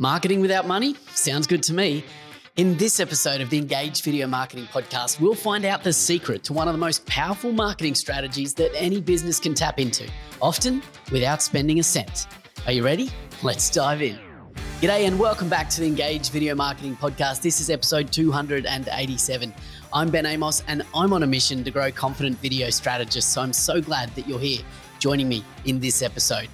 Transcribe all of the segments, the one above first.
Marketing without money? Sounds good to me. In this episode of the Engage Video Marketing Podcast, we'll find out the secret to one of the most powerful marketing strategies that any business can tap into, often without spending a cent. Are you ready? Let's dive in. G'day and welcome back to the Engage Video Marketing Podcast. This is episode 287. I'm Ben Amos and I'm on a mission to grow confident video strategists. So I'm so glad that you're here joining me in this episode.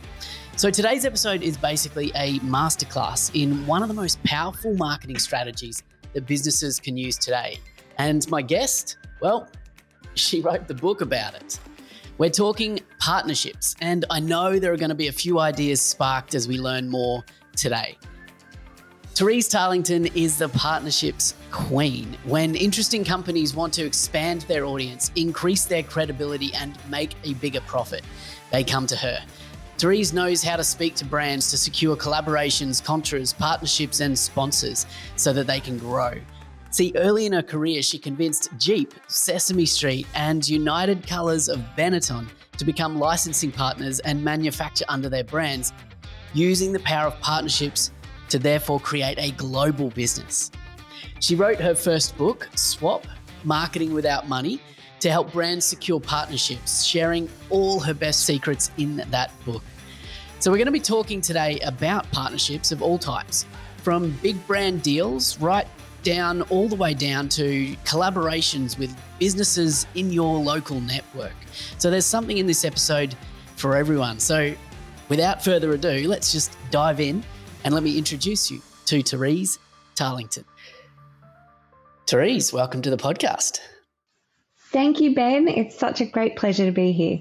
So, today's episode is basically a masterclass in one of the most powerful marketing strategies that businesses can use today. And my guest, well, she wrote the book about it. We're talking partnerships, and I know there are going to be a few ideas sparked as we learn more today. Therese Tarlinton is the partnerships queen. When interesting companies want to expand their audience, increase their credibility, and make a bigger profit, they come to her. Therese knows how to speak to brands to secure collaborations, contras, partnerships, and sponsors so that they can grow. See, early in her career, she convinced Jeep, Sesame Street, and United Colors of Benetton to become licensing partners and manufacture under their brands, using the power of partnerships to therefore create a global business. She wrote her first book, Swap Marketing Without Money, to help brands secure partnerships, sharing all her best secrets in that book. So, we're going to be talking today about partnerships of all types, from big brand deals right down all the way down to collaborations with businesses in your local network. So, there's something in this episode for everyone. So, without further ado, let's just dive in and let me introduce you to Therese Tarlinton. Therese, welcome to the podcast. Thank you, Ben. It's such a great pleasure to be here.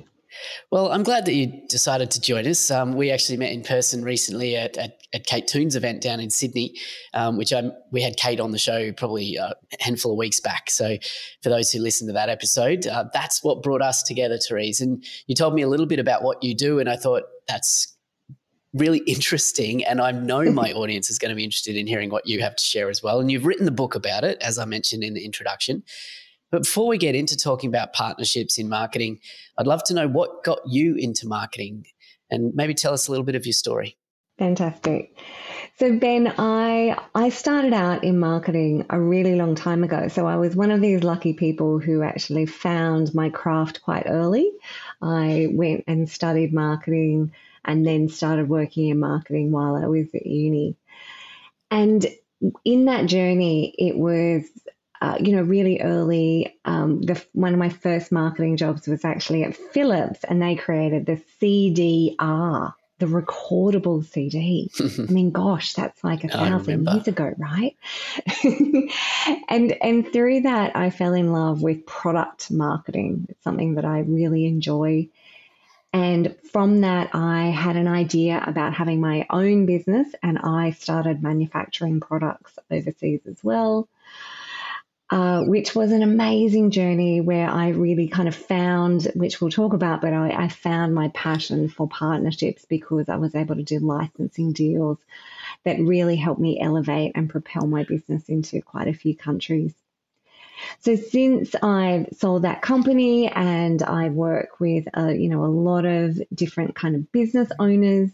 Well, I'm glad that you decided to join us. Um, we actually met in person recently at, at, at Kate Toon's event down in Sydney, um, which I, we had Kate on the show probably a handful of weeks back. So, for those who listened to that episode, uh, that's what brought us together, Therese. And you told me a little bit about what you do, and I thought that's really interesting. And I know my audience is going to be interested in hearing what you have to share as well. And you've written the book about it, as I mentioned in the introduction. But before we get into talking about partnerships in marketing, I'd love to know what got you into marketing and maybe tell us a little bit of your story. Fantastic. So Ben, I I started out in marketing a really long time ago. So I was one of these lucky people who actually found my craft quite early. I went and studied marketing and then started working in marketing while I was at uni. And in that journey, it was uh, you know, really early, um, the, one of my first marketing jobs was actually at Philips, and they created the CDR, the recordable CD. I mean, gosh, that's like a thousand years ago, right? and and through that, I fell in love with product marketing. It's something that I really enjoy. And from that, I had an idea about having my own business, and I started manufacturing products overseas as well. Uh, which was an amazing journey where I really kind of found, which we'll talk about, but I, I, found my passion for partnerships because I was able to do licensing deals that really helped me elevate and propel my business into quite a few countries. So since I've sold that company and I work with, a, uh, you know, a lot of different kind of business owners,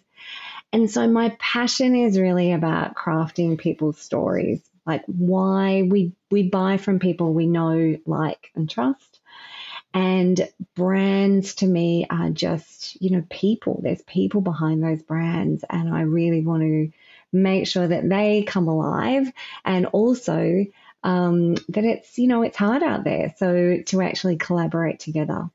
and so my passion is really about crafting people's stories like why we we buy from people we know, like, and trust. And brands to me are just, you know, people. There's people behind those brands. And I really want to make sure that they come alive and also um, that it's, you know, it's hard out there. So to actually collaborate together.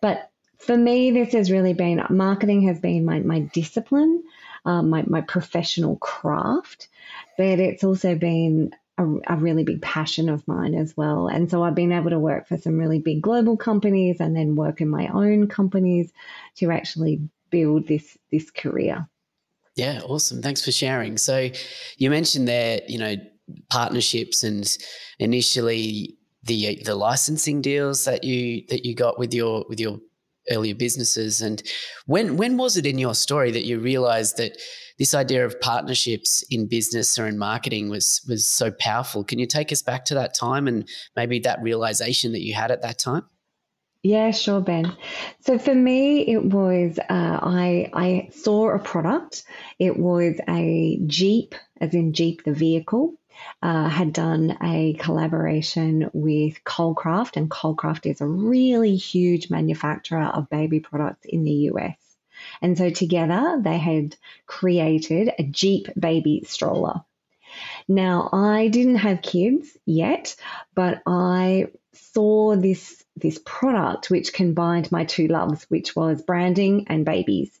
But for me, this has really been marketing has been my, my discipline, um, my, my professional craft, but it's also been a, a, really big passion of mine as well. And so I've been able to work for some really big global companies and then work in my own companies to actually build this this career. Yeah, awesome. Thanks for sharing. So you mentioned there, you know, partnerships and initially the the licensing deals that you that you got with your with your earlier businesses and when when was it in your story that you realized that this idea of partnerships in business or in marketing was was so powerful. Can you take us back to that time and maybe that realization that you had at that time? Yeah, sure, Ben. So for me, it was uh, I I saw a product. It was a Jeep, as in Jeep the vehicle. Uh, had done a collaboration with Kolcraft, and Kolcraft is a really huge manufacturer of baby products in the US. And so together they had created a Jeep baby stroller. Now, I didn't have kids yet, but I saw this this product which combined my two loves, which was branding and babies.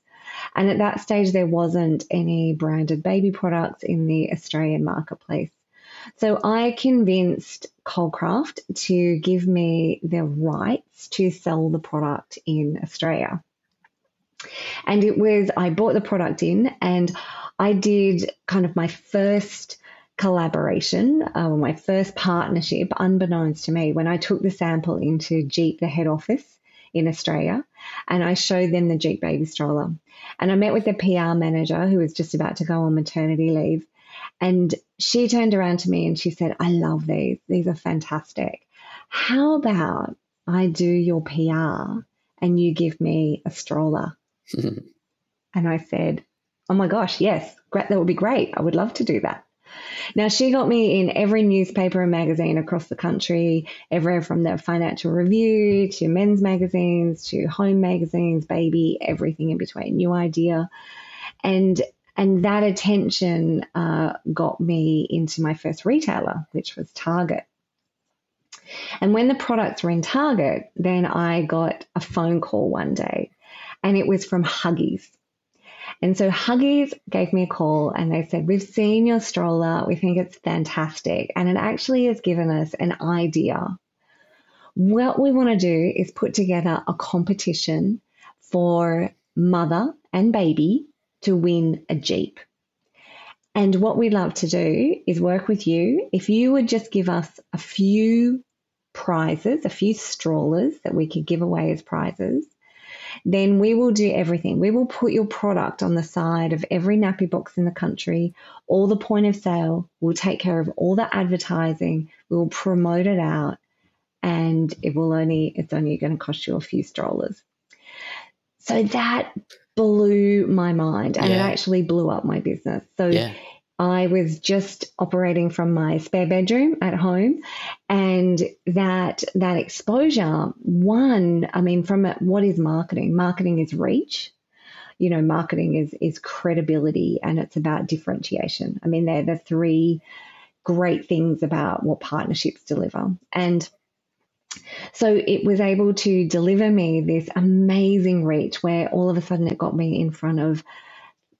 And at that stage, there wasn't any branded baby products in the Australian marketplace. So I convinced Kolcraft to give me the rights to sell the product in Australia. And it was, I bought the product in and I did kind of my first collaboration, uh, my first partnership, unbeknownst to me, when I took the sample into Jeep, the head office in Australia, and I showed them the Jeep baby stroller. And I met with the PR manager who was just about to go on maternity leave. And she turned around to me and she said, I love these. These are fantastic. How about I do your PR and you give me a stroller? and I said, Oh my gosh, yes. That would be great. I would love to do that. Now, she got me in every newspaper and magazine across the country, everywhere from the Financial Review to men's magazines to home magazines, baby, everything in between, new idea. And and that attention uh, got me into my first retailer, which was Target. And when the products were in Target, then I got a phone call one day, and it was from Huggies. And so Huggies gave me a call and they said, We've seen your stroller. We think it's fantastic. And it actually has given us an idea. What we want to do is put together a competition for mother and baby to win a Jeep. And what we'd love to do is work with you. If you would just give us a few prizes, a few strollers that we could give away as prizes, then we will do everything. We will put your product on the side of every nappy box in the country, all the point of sale. We'll take care of all the advertising. We will promote it out, and it will only it's only going to cost you a few strollers. So that blew my mind, and yeah. it actually blew up my business. So. Yeah. I was just operating from my spare bedroom at home, and that that exposure. One, I mean, from what is marketing? Marketing is reach. You know, marketing is is credibility, and it's about differentiation. I mean, they're the three great things about what partnerships deliver, and so it was able to deliver me this amazing reach where all of a sudden it got me in front of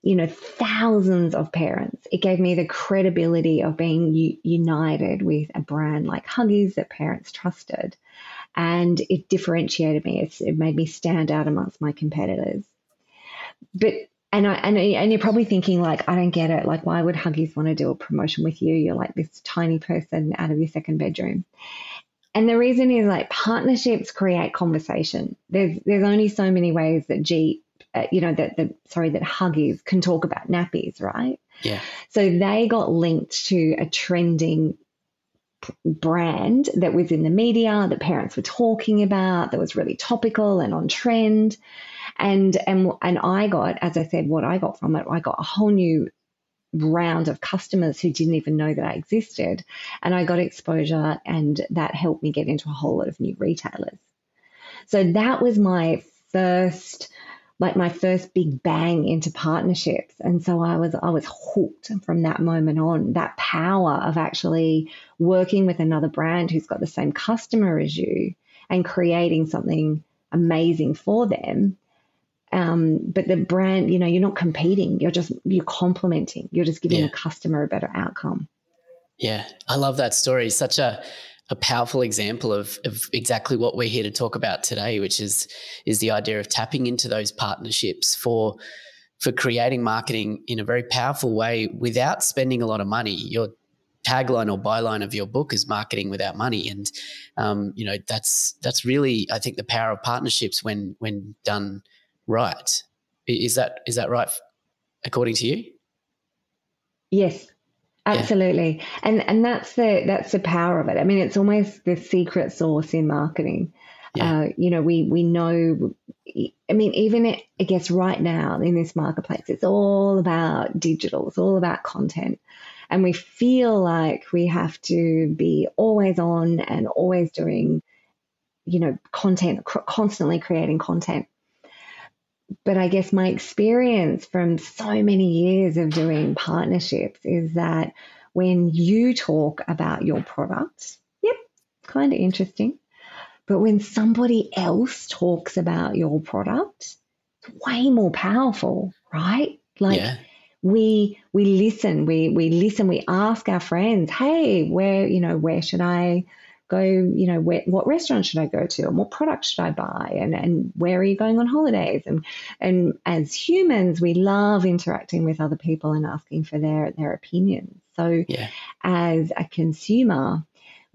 you know, thousands of parents. It gave me the credibility of being u- united with a brand like Huggies that parents trusted. And it differentiated me. It's, it made me stand out amongst my competitors. But and I and, and you're probably thinking like I don't get it. Like why would Huggies want to do a promotion with you? You're like this tiny person out of your second bedroom. And the reason is like partnerships create conversation. There's there's only so many ways that G uh, you know, that the sorry, that Huggies can talk about nappies, right? Yeah. So they got linked to a trending brand that was in the media that parents were talking about that was really topical and on trend and and and I got as I said what I got from it I got a whole new round of customers who didn't even know that I existed and I got exposure and that helped me get into a whole lot of new retailers so that was my first like my first big bang into partnerships. And so I was I was hooked from that moment on. That power of actually working with another brand who's got the same customer as you and creating something amazing for them. Um, but the brand, you know, you're not competing. You're just you're complementing. You're just giving yeah. the customer a better outcome. Yeah, I love that story. Such a a powerful example of, of exactly what we're here to talk about today, which is is the idea of tapping into those partnerships for for creating marketing in a very powerful way without spending a lot of money. Your tagline or byline of your book is marketing without money, and um, you know that's that's really I think the power of partnerships when when done right. Is that is that right? According to you? Yes, Absolutely. Yeah. And and that's the that's the power of it. I mean, it's almost the secret sauce in marketing. Yeah. Uh, you know, we we know. I mean, even it, I guess right now in this marketplace, it's all about digital. It's all about content, and we feel like we have to be always on and always doing, you know, content, cr- constantly creating content. But I guess my experience from so many years of doing partnerships is that when you talk about your product, yep, kind of interesting but when somebody else talks about your product, it's way more powerful, right? Like yeah. we we listen, we we listen, we ask our friends, hey, where you know where should I go? You know, where, what restaurant should I go to, and what product should I buy, and and where are you going on holidays? And and as humans, we love interacting with other people and asking for their their opinions. So, yeah. as a consumer,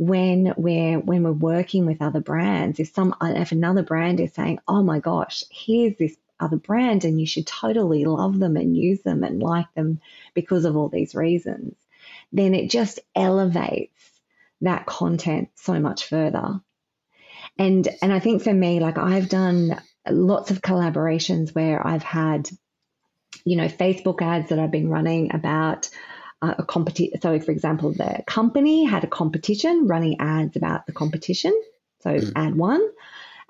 when we're when we're working with other brands if some if another brand is saying oh my gosh here's this other brand and you should totally love them and use them and like them because of all these reasons then it just elevates that content so much further and and i think for me like i've done lots of collaborations where i've had you know facebook ads that i've been running about a competition. So, for example, the company had a competition running ads about the competition. So, mm. ad one,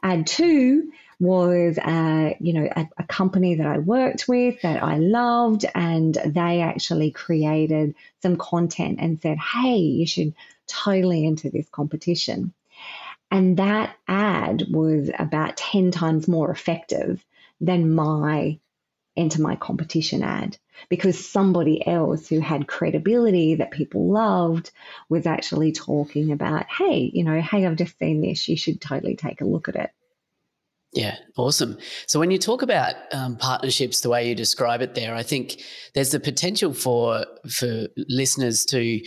ad two was a you know a, a, company that I worked with that I loved, and they actually created some content and said, "Hey, you should totally enter this competition." And that ad was about ten times more effective than my enter my competition ad because somebody else who had credibility that people loved was actually talking about, hey, you know, hey, I've just seen this. You should totally take a look at it. Yeah, awesome. So when you talk about um, partnerships, the way you describe it there, I think there's the potential for for listeners to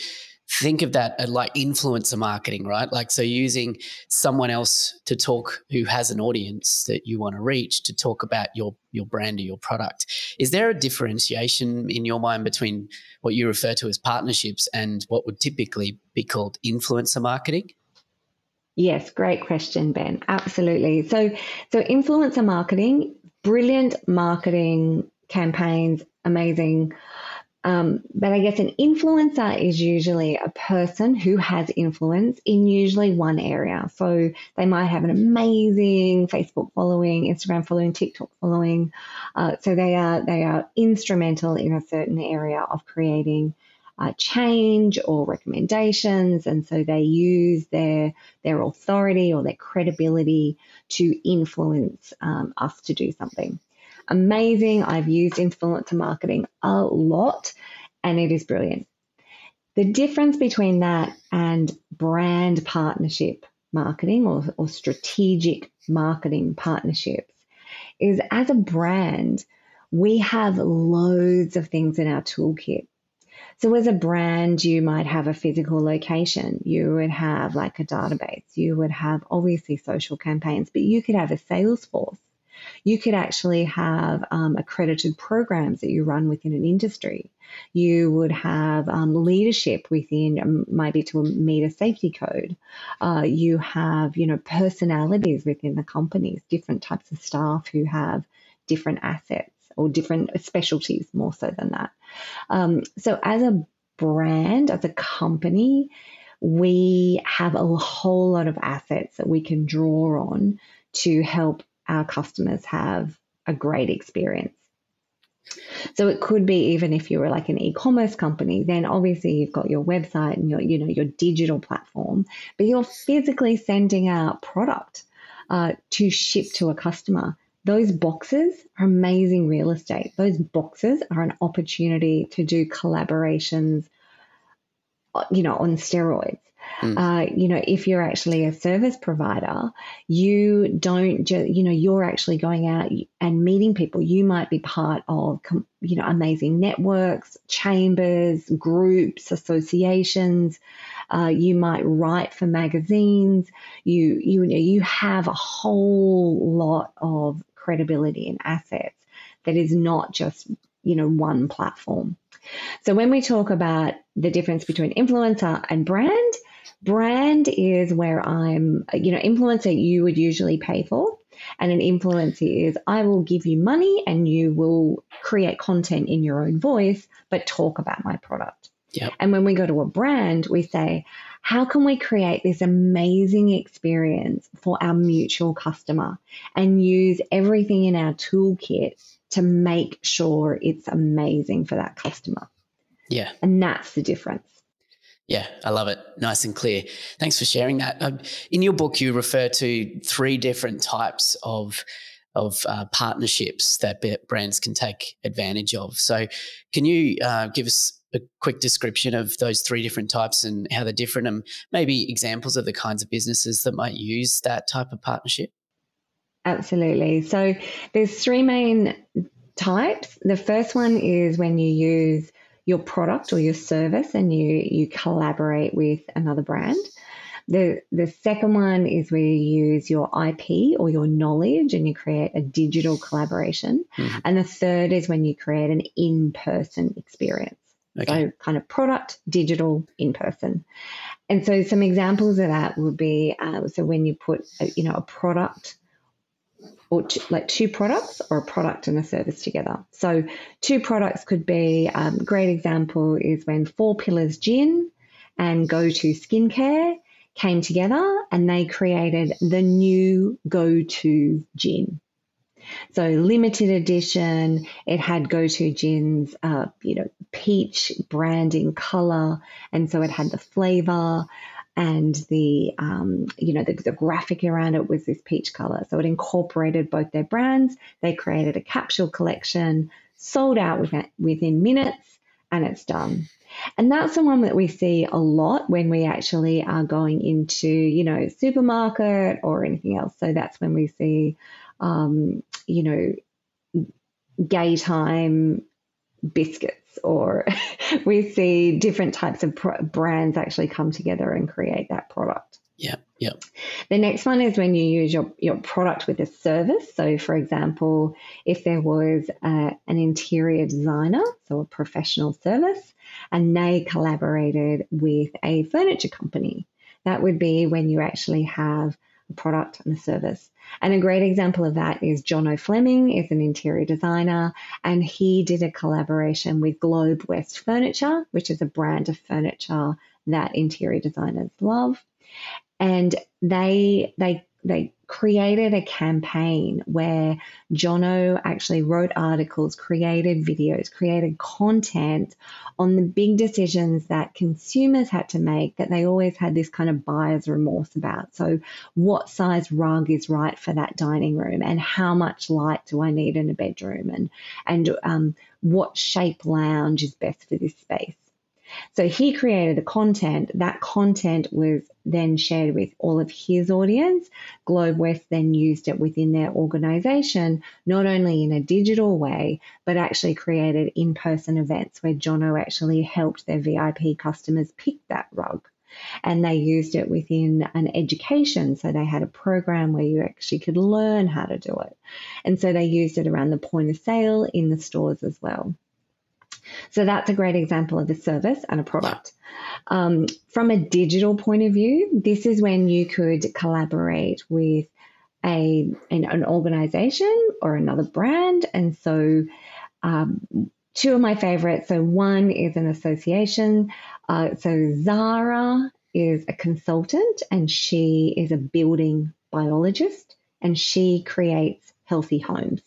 think of that like influencer marketing, right? Like, so using someone else to talk who has an audience that you want to reach to talk about your your brand or your product. Is there a differentiation in your mind between what you refer to as partnerships and what would typically be called influencer marketing? Yes, great question, Ben. Absolutely. So, so influencer marketing, brilliant marketing campaigns, amazing um, but I guess an influencer is usually a person who has influence in usually one area. So they might have an amazing Facebook following, Instagram following, TikTok following. Uh, so they are they are instrumental in a certain area of creating uh, change or recommendations, and so they use their their authority or their credibility to influence um, us to do something amazing. I've used influencer marketing a lot and it is brilliant. The difference between that and brand partnership marketing or, or strategic marketing partnerships is as a brand, we have loads of things in our toolkit. So, as a brand, you might have a physical location, you would have like a database, you would have obviously social campaigns, but you could have a sales force you could actually have um, accredited programs that you run within an industry. You would have um, leadership within um, maybe to meet a safety code. Uh, you have, you know, personalities within the companies, different types of staff who have different assets or different specialties more so than that. Um, so as a brand, as a company, we have a whole lot of assets that we can draw on to help our customers have a great experience. So it could be even if you were like an e-commerce company, then obviously you've got your website and your you know your digital platform, but you're physically sending out product uh, to ship to a customer. Those boxes are amazing real estate. Those boxes are an opportunity to do collaborations, you know, on steroids. Mm. Uh, you know, if you're actually a service provider, you don't just, you know, you're actually going out and meeting people. You might be part of, you know, amazing networks, chambers, groups, associations. Uh, you might write for magazines. You, you, know, you have a whole lot of credibility and assets that is not just, you know, one platform. So when we talk about the difference between influencer and brand, Brand is where I'm, you know, influencer you would usually pay for. And an influencer is I will give you money and you will create content in your own voice, but talk about my product. Yep. And when we go to a brand, we say, how can we create this amazing experience for our mutual customer and use everything in our toolkit to make sure it's amazing for that customer? Yeah. And that's the difference. Yeah, I love it. Nice and clear. Thanks for sharing that. Um, in your book, you refer to three different types of of uh, partnerships that brands can take advantage of. So, can you uh, give us a quick description of those three different types and how they're different, and maybe examples of the kinds of businesses that might use that type of partnership? Absolutely. So, there's three main types. The first one is when you use your product or your service and you you collaborate with another brand. The the second one is where you use your IP or your knowledge and you create a digital collaboration. Mm-hmm. And the third is when you create an in-person experience. Okay. So kind of product, digital, in person. And so some examples of that would be uh, so when you put a, you know a product or like two products or a product and a service together. So two products could be um, great example is when Four Pillars Gin and Go To Skincare came together and they created the new Go To Gin. So limited edition, it had Go To Gin's, uh, you know, peach branding color, and so it had the flavor and the um, you know the, the, graphic around it was this peach color. So it incorporated both their brands. They created a capsule collection sold out within, within minutes and it's done. And that's the one that we see a lot when we actually are going into you know supermarket or anything else. So that's when we see um, you know Gaytime biscuits or we see different types of pr- brands actually come together and create that product. Yeah, yeah. The next one is when you use your, your product with a service. So, for example, if there was a, an interior designer, so a professional service, and they collaborated with a furniture company, that would be when you actually have a product and a service. And a great example of that is Jono Fleming is an interior designer and he did a collaboration with Globe West Furniture, which is a brand of furniture that interior designers love. And they they they created a campaign where Jono actually wrote articles, created videos, created content on the big decisions that consumers had to make that they always had this kind of buyer's remorse about. So, what size rug is right for that dining room, and how much light do I need in a bedroom, and and um, what shape lounge is best for this space. So he created the content. That content was then shared with all of his audience. Globe West then used it within their organization, not only in a digital way, but actually created in person events where Jono actually helped their VIP customers pick that rug. And they used it within an education. So they had a program where you actually could learn how to do it. And so they used it around the point of sale in the stores as well. So that's a great example of a service and a product. Um, from a digital point of view, this is when you could collaborate with a an, an organization or another brand, and so. Um, two of my favorites. So one is an association. Uh, so Zara is a consultant and she is a building biologist and she creates healthy homes.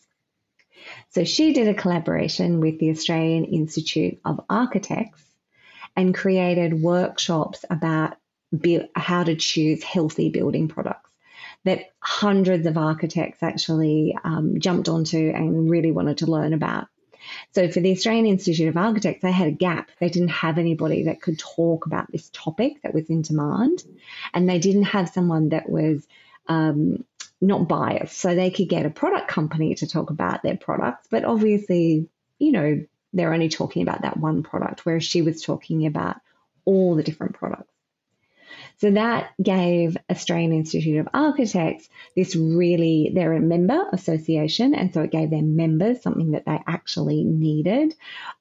So she did a collaboration with the Australian Institute of Architects and created workshops about how to choose healthy building products that hundreds of architects actually um, jumped onto and really wanted to learn about. So for the Australian Institute of Architects, they had a gap. They didn't have anybody that could talk about this topic that was in demand, and they didn't have someone that was um, not biased. So they could get a product company to talk about their products, but obviously, you know, they're only talking about that one product, whereas she was talking about all the different products. So that gave Australian Institute of Architects this really, they're a member association, and so it gave their members something that they actually needed.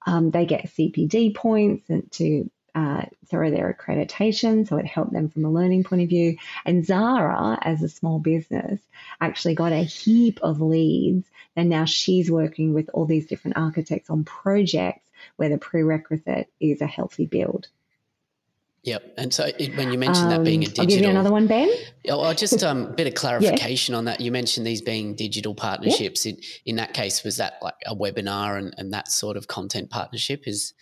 Um, they get CPD points and to uh, through their accreditation, so it helped them from a learning point of view. And Zara, as a small business, actually got a heap of leads, and now she's working with all these different architects on projects where the prerequisite is a healthy build. Yep. And so it, when you mentioned um, that being a digital, I'll give you another one, Ben. Oh, just a um, bit of clarification yeah. on that. You mentioned these being digital partnerships. Yeah. In, in that case, was that like a webinar and, and that sort of content partnership? Is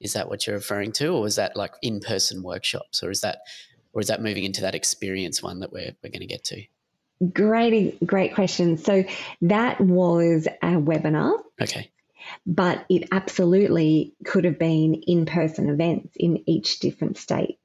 is that what you're referring to, or is that like in person workshops, or is that or is that moving into that experience one that we're we're going to get to? Great, great question. So that was a webinar. Okay but it absolutely could have been in person events in each different state.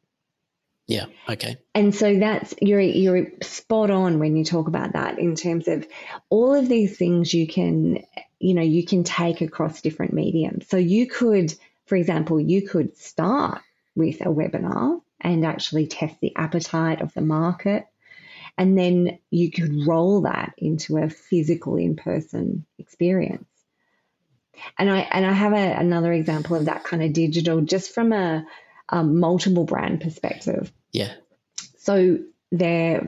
Yeah. Okay. And so that's you're you're spot on when you talk about that in terms of all of these things you can you know you can take across different mediums. So you could, for example, you could start with a webinar and actually test the appetite of the market. And then you could roll that into a physical in person experience. And I and I have a, another example of that kind of digital, just from a, a multiple brand perspective. Yeah. So there,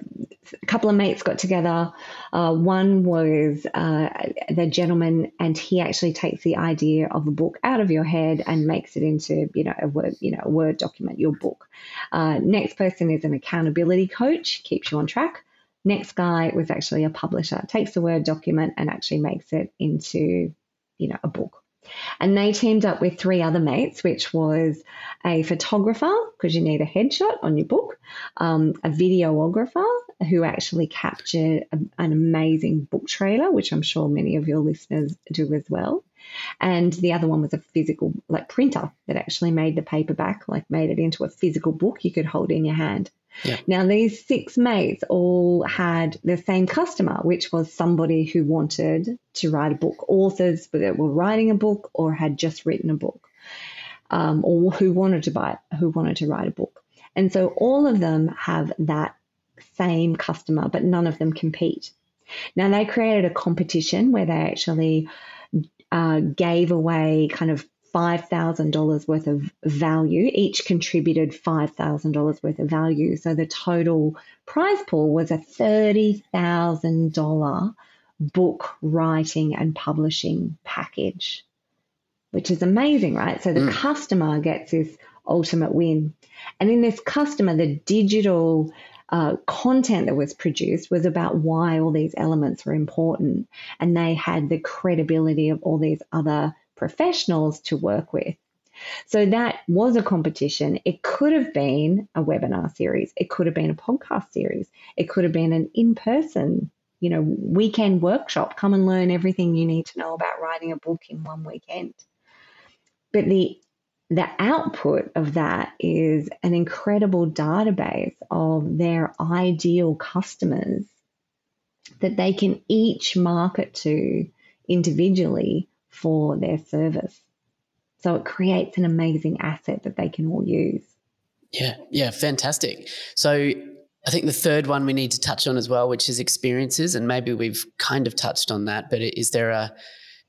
a couple of mates got together. Uh, one was uh, the gentleman, and he actually takes the idea of a book out of your head and makes it into, you know, a word, you know, a word document, your book. Uh, next person is an accountability coach, keeps you on track. Next guy was actually a publisher, takes the word document and actually makes it into you know, a book. And they teamed up with three other mates, which was a photographer, because you need a headshot on your book, um, a videographer who actually captured a, an amazing book trailer, which I'm sure many of your listeners do as well. And the other one was a physical, like printer that actually made the paperback, like made it into a physical book you could hold in your hand. Yeah. Now, these six mates all had the same customer, which was somebody who wanted to write a book, authors that were writing a book or had just written a book, um, or who wanted to buy, who wanted to write a book. And so all of them have that same customer, but none of them compete. Now, they created a competition where they actually uh, gave away kind of $5,000 worth of value. Each contributed $5,000 worth of value. So the total prize pool was a $30,000 book writing and publishing package, which is amazing, right? So the mm. customer gets this ultimate win. And in this customer, the digital uh, content that was produced was about why all these elements were important. And they had the credibility of all these other professionals to work with. So that was a competition. It could have been a webinar series. It could have been a podcast series. It could have been an in-person, you know, weekend workshop. Come and learn everything you need to know about writing a book in one weekend. But the the output of that is an incredible database of their ideal customers that they can each market to individually for their service. So it creates an amazing asset that they can all use. Yeah, yeah, fantastic. So I think the third one we need to touch on as well, which is experiences, and maybe we've kind of touched on that, but is there a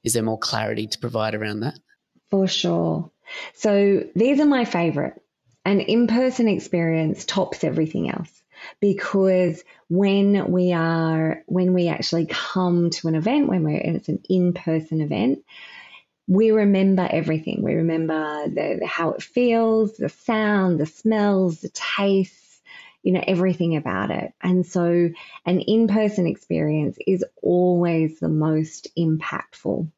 is there more clarity to provide around that? For sure. So these are my favorite. An in-person experience tops everything else because when we are when we actually come to an event when we're it's an in-person event we remember everything we remember the, how it feels the sound the smells the tastes you know everything about it and so an in-person experience is always the most impactful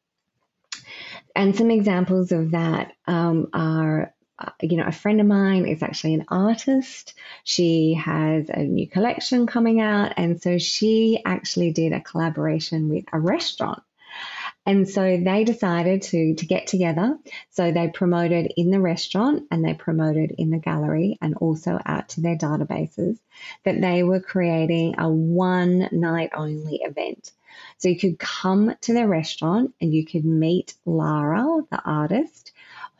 and some examples of that um, are uh, you know, a friend of mine is actually an artist. She has a new collection coming out. And so she actually did a collaboration with a restaurant. And so they decided to, to get together. So they promoted in the restaurant and they promoted in the gallery and also out to their databases that they were creating a one night only event. So you could come to their restaurant and you could meet Lara, the artist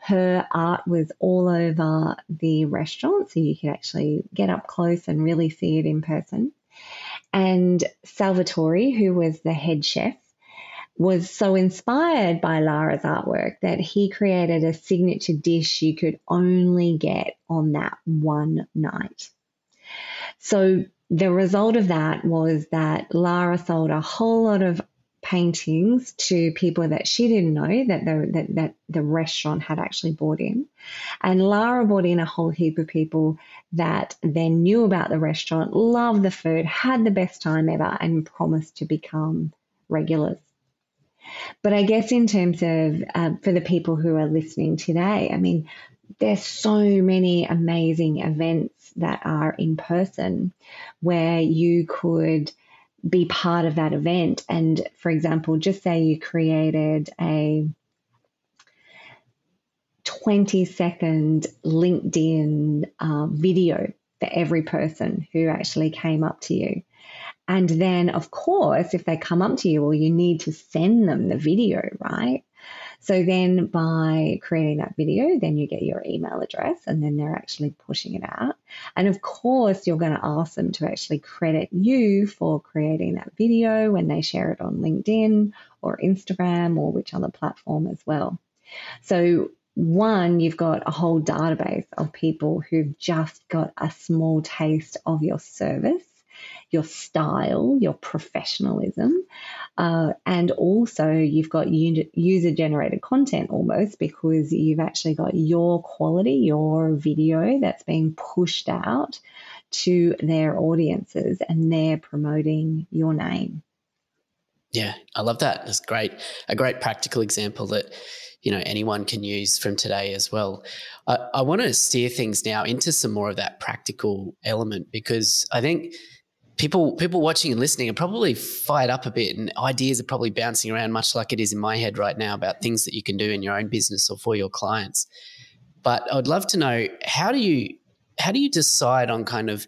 her art was all over the restaurant, so you could actually get up close and really see it in person. And Salvatore, who was the head chef, was so inspired by Lara's artwork that he created a signature dish you could only get on that one night. So the result of that was that Lara sold a whole lot of paintings to people that she didn't know that the, that, that the restaurant had actually bought in. And Lara brought in a whole heap of people that then knew about the restaurant, loved the food, had the best time ever, and promised to become regulars. But I guess in terms of uh, for the people who are listening today, I mean, there's so many amazing events that are in person where you could be part of that event. And for example, just say you created a 20 second LinkedIn uh, video for every person who actually came up to you. And then, of course, if they come up to you, well, you need to send them the video, right? So then by creating that video, then you get your email address and then they're actually pushing it out. And of course, you're going to ask them to actually credit you for creating that video when they share it on LinkedIn or Instagram or which other platform as well. So one, you've got a whole database of people who've just got a small taste of your service your style, your professionalism, uh, and also you've got user generated content almost because you've actually got your quality, your video that's being pushed out to their audiences and they're promoting your name. Yeah, I love that. That's great. A great practical example that you know anyone can use from today as well. I, I want to steer things now into some more of that practical element because I think people people watching and listening are probably fired up a bit and ideas are probably bouncing around much like it is in my head right now about things that you can do in your own business or for your clients. But i'd love to know how do you how do you decide on kind of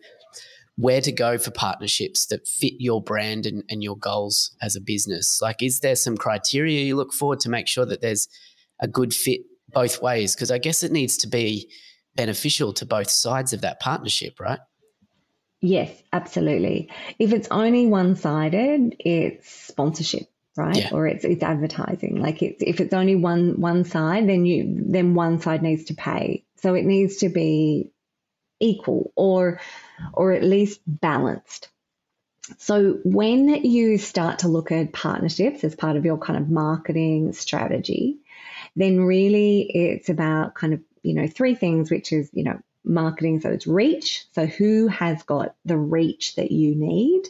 where to go for partnerships that fit your brand and, and your goals as a business? Like is there some criteria you look for to make sure that there's a good fit both ways? Because i guess it needs to be beneficial to both sides of that partnership right Yes, absolutely. If it's only one sided, it's sponsorship, right? Yeah. Or it's it's advertising. Like it's if it's only one one side, then you then one side needs to pay. So it needs to be equal or or at least balanced. So when you start to look at partnerships as part of your kind of marketing strategy, then really it's about kind of, you know, three things, which is, you know, marketing. So it's reach. So who has got the reach that you need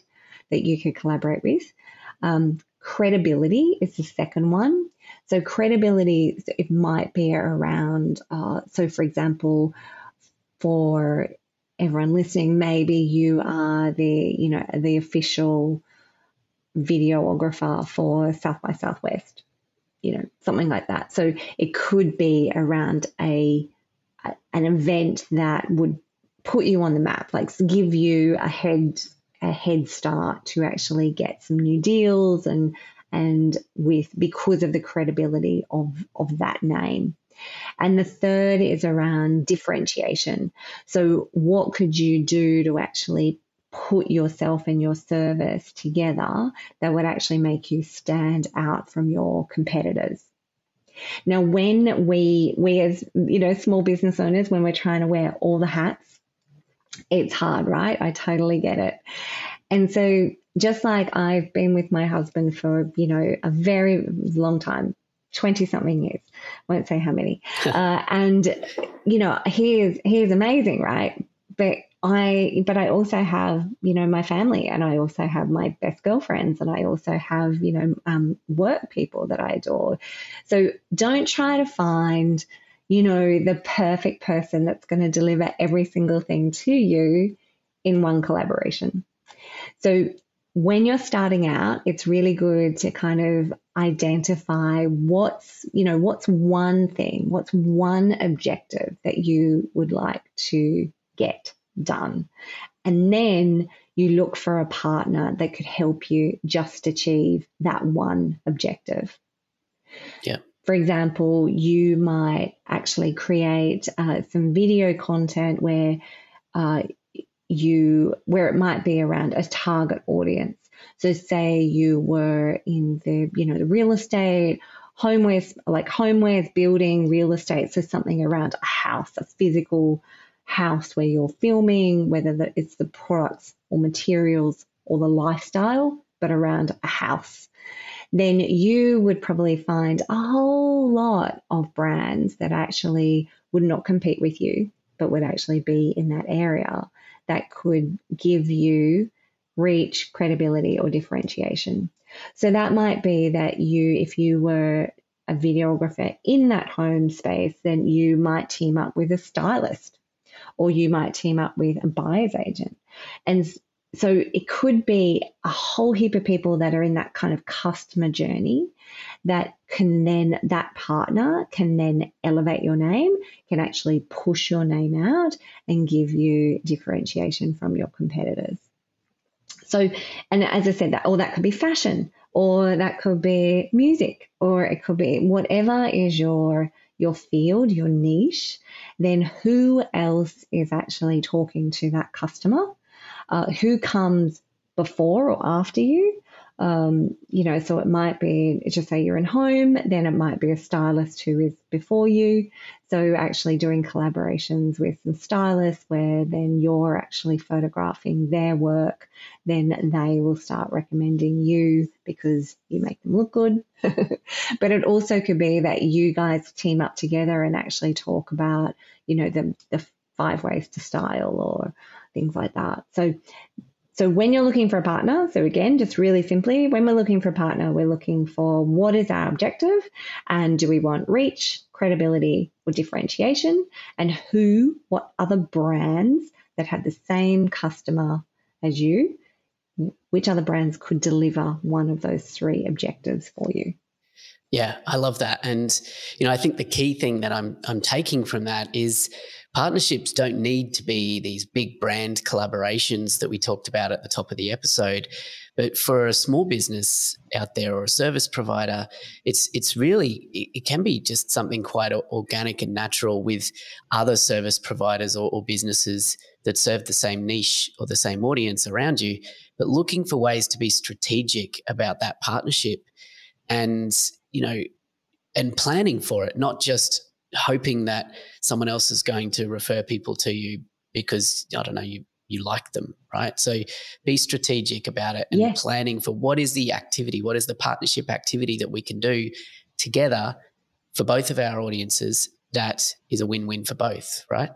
that you can collaborate with? Um, credibility is the second one. So credibility, it might be around. Uh, so for example, for everyone listening, maybe you are the you know the official videographer for South by Southwest, you know something like that. So it could be around a an event that would put you on the map, like give you a head a head start to actually get some new deals and and with because of the credibility of of that name. And the third is around differentiation. So what could you do to actually put yourself and your service together that would actually make you stand out from your competitors? Now, when we, we as, you know, small business owners, when we're trying to wear all the hats, it's hard, right? I totally get it. And so just like I've been with my husband for, you know, a very long time, 20 something years, I won't say how many. uh, and, you know, he is, he is amazing, right? But I, but I also have, you know, my family and I also have my best girlfriends and I also have, you know, um, work people that I adore. So don't try to find, you know, the perfect person that's going to deliver every single thing to you in one collaboration. So when you're starting out, it's really good to kind of identify what's, you know, what's one thing, what's one objective that you would like to get done. And then you look for a partner that could help you just achieve that one objective. Yeah. For example, you might actually create uh, some video content where uh, you where it might be around a target audience. So say you were in the, you know, the real estate, homewares, like homewares, building, real estate. So something around a house, a physical house where you're filming, whether it's the products or materials or the lifestyle, but around a house. Then you would probably find a whole lot of brands that actually would not compete with you, but would actually be in that area that could give you reach, credibility, or differentiation. So that might be that you, if you were a videographer in that home space, then you might team up with a stylist or you might team up with a buyer's agent. And so it could be a whole heap of people that are in that kind of customer journey that can then, that partner can then elevate your name, can actually push your name out and give you differentiation from your competitors. So, and as I said, that or that could be fashion, or that could be music, or it could be whatever is your your field, your niche. Then who else is actually talking to that customer? Uh, who comes before or after you? Um, you know, so it might be just say you're in home, then it might be a stylist who is before you. So actually doing collaborations with some stylists where then you're actually photographing their work, then they will start recommending you because you make them look good. but it also could be that you guys team up together and actually talk about, you know, the, the five ways to style or things like that. So so when you're looking for a partner, so again, just really simply, when we're looking for a partner, we're looking for what is our objective and do we want reach, credibility, or differentiation, and who, what other brands that have the same customer as you, which other brands could deliver one of those three objectives for you. Yeah, I love that. And you know, I think the key thing that I'm I'm taking from that is partnerships don't need to be these big brand collaborations that we talked about at the top of the episode. But for a small business out there or a service provider, it's it's really it can be just something quite organic and natural with other service providers or, or businesses that serve the same niche or the same audience around you. But looking for ways to be strategic about that partnership, and you know, and planning for it, not just hoping that someone else is going to refer people to you because I don't know you you like them, right? So be strategic about it and yes. planning for what is the activity, what is the partnership activity that we can do together for both of our audiences that is a win-win for both, right?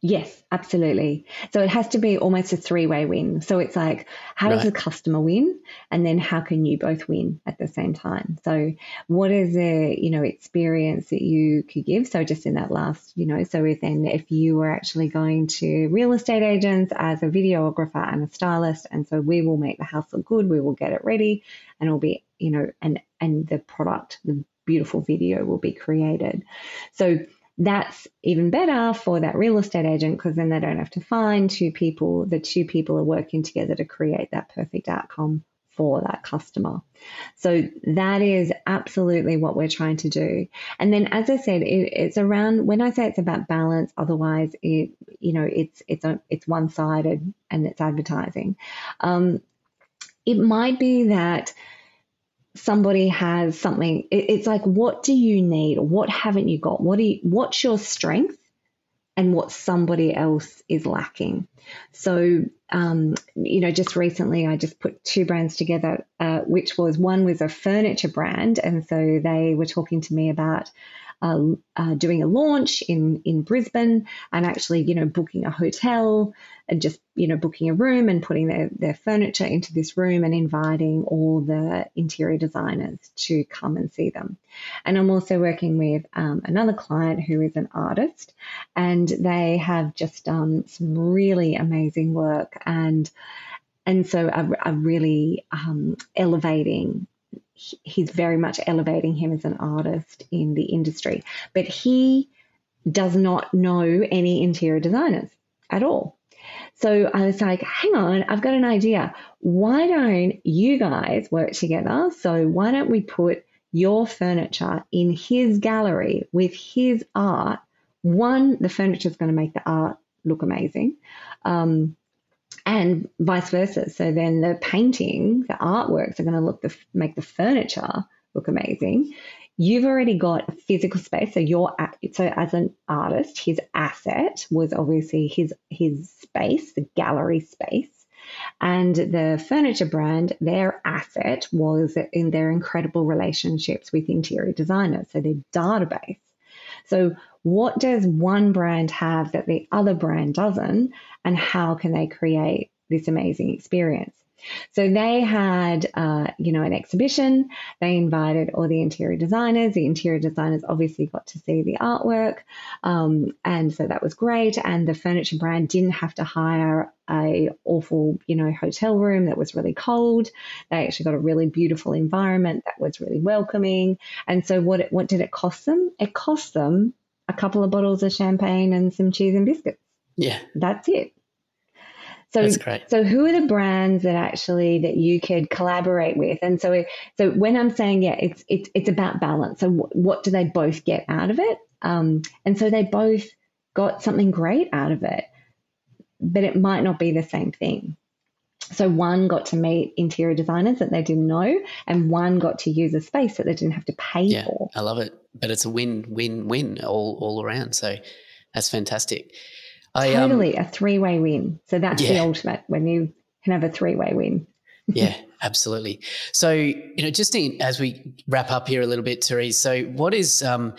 Yes, absolutely. So it has to be almost a three way win. So it's like, how does the customer win? And then how can you both win at the same time? So what is a, you know, experience that you could give? So just in that last, you know, so then if you were actually going to real estate agents as a videographer and a stylist, and so we will make the house look good, we will get it ready and it'll be, you know, and, and the product, the beautiful video will be created. So that's even better for that real estate agent because then they don't have to find two people. The two people are working together to create that perfect outcome for that customer. So that is absolutely what we're trying to do. And then, as I said, it, it's around when I say it's about balance. Otherwise, it you know it's it's a, it's one sided and it's advertising. Um, it might be that somebody has something it's like what do you need? What haven't you got? What do you what's your strength and what somebody else is lacking? So um, you know just recently i just put two brands together uh, which was one was a furniture brand. And so they were talking to me about uh, uh, doing a launch in in Brisbane and actually you know booking a hotel and just you know booking a room and putting their, their furniture into this room and inviting all the interior designers to come and see them. And i'm also working with um, another client who is an artist and they have just done some really amazing work and and so are really um, elevating he's very much elevating him as an artist in the industry. But he does not know any interior designers at all. So I was like, hang on, I've got an idea. Why don't you guys work together? So why don't we put your furniture in his gallery with his art? One, the furniture is going to make the art look amazing. Um, and vice versa. So then the painting, the artworks are going to look the make the furniture look amazing. You've already got a physical space, so your so as an artist, his asset was obviously his his space, the gallery space, and the furniture brand, their asset was in their incredible relationships with interior designers, so their database. So, what does one brand have that the other brand doesn't, and how can they create this amazing experience? So they had, uh, you know, an exhibition. They invited all the interior designers. The interior designers obviously got to see the artwork, um, and so that was great. And the furniture brand didn't have to hire a awful, you know, hotel room that was really cold. They actually got a really beautiful environment that was really welcoming. And so, what it, what did it cost them? It cost them a couple of bottles of champagne and some cheese and biscuits. Yeah, that's it. So, That's great. so who are the brands that actually that you could collaborate with? And so, so when I'm saying yeah, it's it's it's about balance. So what, what do they both get out of it? Um, and so they both got something great out of it, but it might not be the same thing. So one got to meet interior designers that they didn't know, and one got to use a space that they didn't have to pay yeah, for. I love it, but it's a win-win-win all all around. So that's fantastic. I, um, totally um, a three way win. So that's yeah. the ultimate when you can have a three way win. yeah, absolutely. So you know, just in, as we wrap up here a little bit, Therese. So what is um,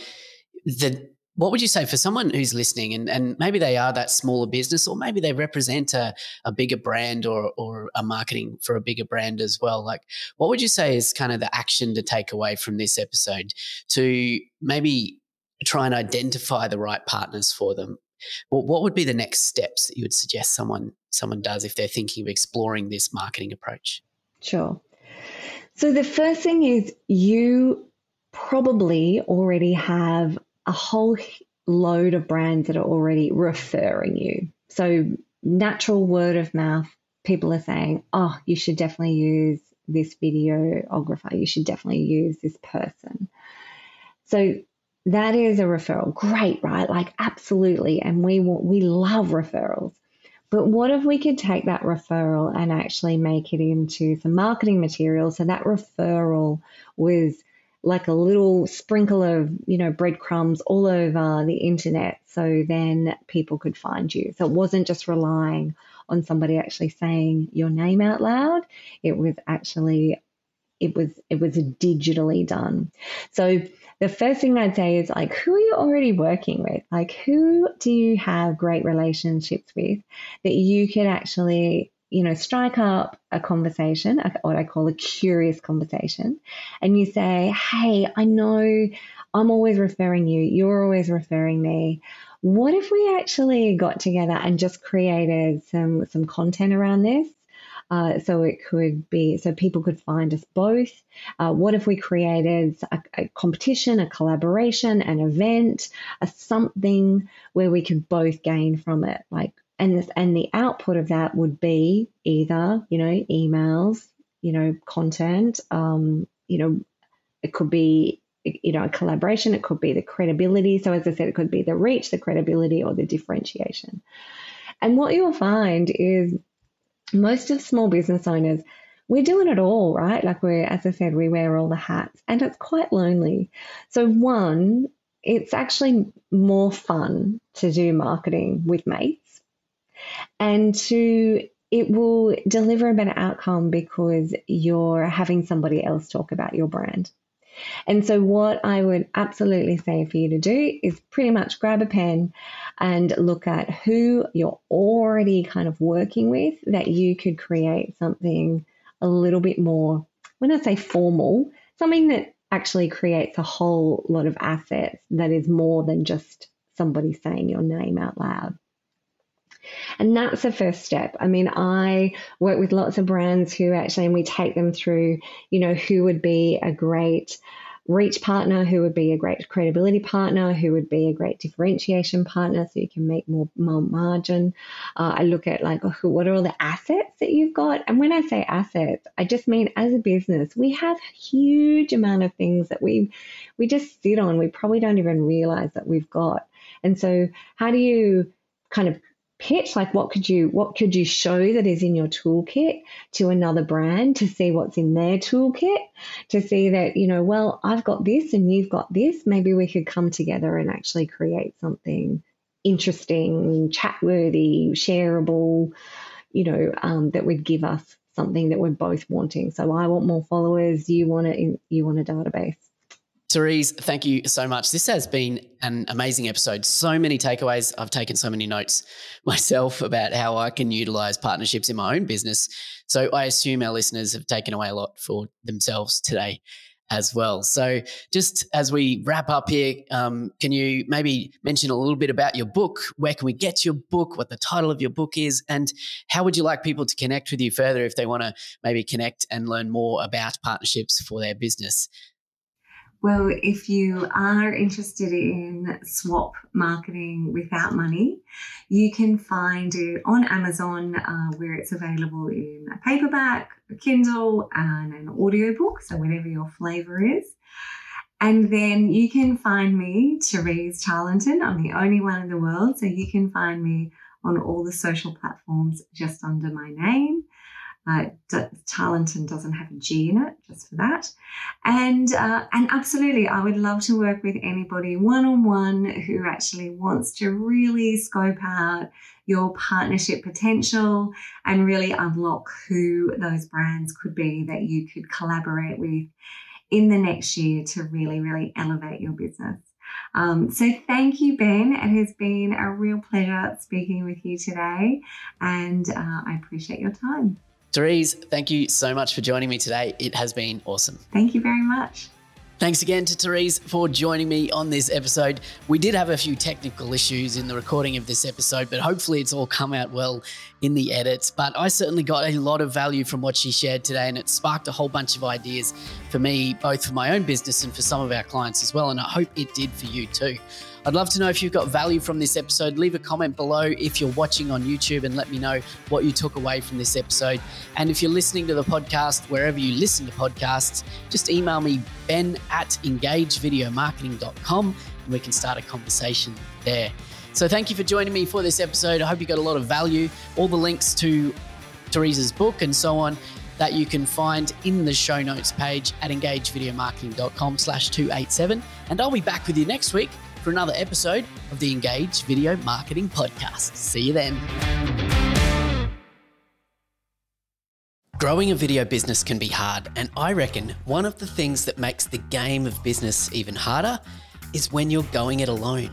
the what would you say for someone who's listening and, and maybe they are that smaller business or maybe they represent a, a bigger brand or, or a marketing for a bigger brand as well like what would you say is kind of the action to take away from this episode to maybe try and identify the right partners for them well, what would be the next steps that you would suggest someone someone does if they're thinking of exploring this marketing approach? Sure. So the first thing is you probably already have a whole load of brands that are already referring you. So natural word of mouth, people are saying, "Oh, you should definitely use this videographer. You should definitely use this person." So that is a referral. Great, right? Like absolutely. And we want, we love referrals. But what if we could take that referral and actually make it into some marketing material so that referral was like a little sprinkle of, you know, breadcrumbs all over the internet so then people could find you. So it wasn't just relying on somebody actually saying your name out loud. It was actually it was it was digitally done. So the first thing I'd say is like, who are you already working with? Like, who do you have great relationships with that you could actually, you know, strike up a conversation, what I call a curious conversation, and you say, hey, I know I'm always referring you, you're always referring me. What if we actually got together and just created some some content around this? Uh, so it could be, so people could find us both. Uh, what if we created a, a, competition, a collaboration, an event, a something where we could both gain from it? Like, and this, and the output of that would be either, you know, emails, you know, content, um, you know, it could be you know, a collaboration. It could be the credibility. So as I said, it could be the reach, the credibility, or the differentiation. And what you'll find is most of small business owners, we're doing it all, right? Like we're, as I said, we wear all the hats and it's quite lonely. So, one, it's actually more fun to do marketing with mates. And two, it will deliver a better outcome because you're having somebody else talk about your brand. And so, what I would absolutely say for you to do is pretty much grab a pen and look at who you're already kind of working with that you could create something a little bit more, when I say formal, something that actually creates a whole lot of assets that is more than just somebody saying your name out loud. And that's the first step. I mean, I work with lots of brands who actually, and we take them through, you know, who would be a great reach partner, who would be a great credibility partner, who would be a great differentiation partner so you can make more, more margin. Uh, I look at like, who, what are all the assets that you've got? And when I say assets, I just mean as a business, we have a huge amount of things that we, we just sit on. We probably don't even realize that we've got. And so how do you kind of pitch like what could you what could you show that is in your toolkit to another brand to see what's in their toolkit to see that you know well i've got this and you've got this. Maybe we could come together and actually create something interesting chat worthy shareable you know um, that would give us something that we're both wanting. So i want more followers you want it you want a database Therese, thank you so much. This has been an amazing episode. So many takeaways. I've taken so many notes myself about how I can utilize partnerships in my own business. So I assume our listeners have taken away a lot for themselves today as well. So just as we wrap up here, um, can you maybe mention a little bit about your book? Where can we get your book? What the title of your book is? And how would you like people to connect with you further if they want to maybe connect and learn more about partnerships for their business? Well, if you are interested in swap marketing without money, you can find it on Amazon uh, where it's available in a paperback, a Kindle, and an audiobook, so whatever your flavor is. And then you can find me, Therese Tarlinton. I'm the only one in the world, so you can find me on all the social platforms just under my name. Uh, Tarlinton doesn't have a G in it, just for that. And uh, and absolutely, I would love to work with anybody one on one who actually wants to really scope out your partnership potential and really unlock who those brands could be that you could collaborate with in the next year to really, really elevate your business. Um, so thank you, Ben. It has been a real pleasure speaking with you today, and uh, I appreciate your time. Therese, thank you so much for joining me today. It has been awesome. Thank you very much. Thanks again to Therese for joining me on this episode. We did have a few technical issues in the recording of this episode, but hopefully it's all come out well in the edits. But I certainly got a lot of value from what she shared today, and it sparked a whole bunch of ideas for me, both for my own business and for some of our clients as well. And I hope it did for you too. I'd love to know if you've got value from this episode. Leave a comment below if you're watching on YouTube and let me know what you took away from this episode. And if you're listening to the podcast, wherever you listen to podcasts, just email me, ben at engagevideomarketing.com, and we can start a conversation there. So thank you for joining me for this episode. I hope you got a lot of value. All the links to Therese's book and so on that you can find in the show notes page at engagevideomarketing.com slash 287. And I'll be back with you next week for another episode of the Engage Video Marketing Podcast. See you then. Growing a video business can be hard, and I reckon one of the things that makes the game of business even harder is when you're going it alone.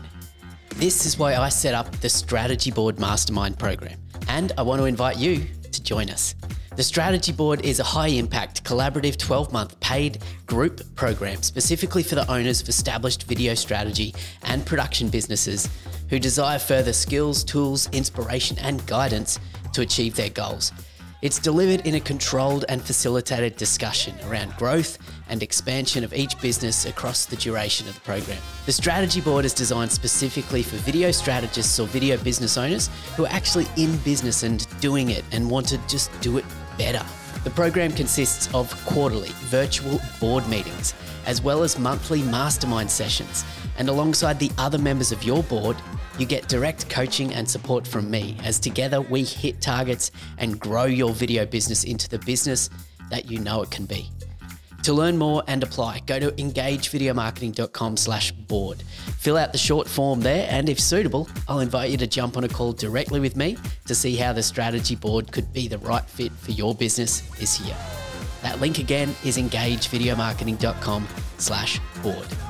This is why I set up the Strategy Board Mastermind program, and I want to invite you to join us. The Strategy Board is a high impact, collaborative 12 month paid group program specifically for the owners of established video strategy and production businesses who desire further skills, tools, inspiration, and guidance to achieve their goals. It's delivered in a controlled and facilitated discussion around growth and expansion of each business across the duration of the program. The strategy board is designed specifically for video strategists or video business owners who are actually in business and doing it and want to just do it better. The program consists of quarterly virtual board meetings, as well as monthly mastermind sessions. And alongside the other members of your board, you get direct coaching and support from me as together we hit targets and grow your video business into the business that you know it can be. To learn more and apply, go to engagevideomarketing.com slash board. Fill out the short form there, and if suitable, I'll invite you to jump on a call directly with me to see how the strategy board could be the right fit for your business this year. That link again is engagevideomarketing.com slash board.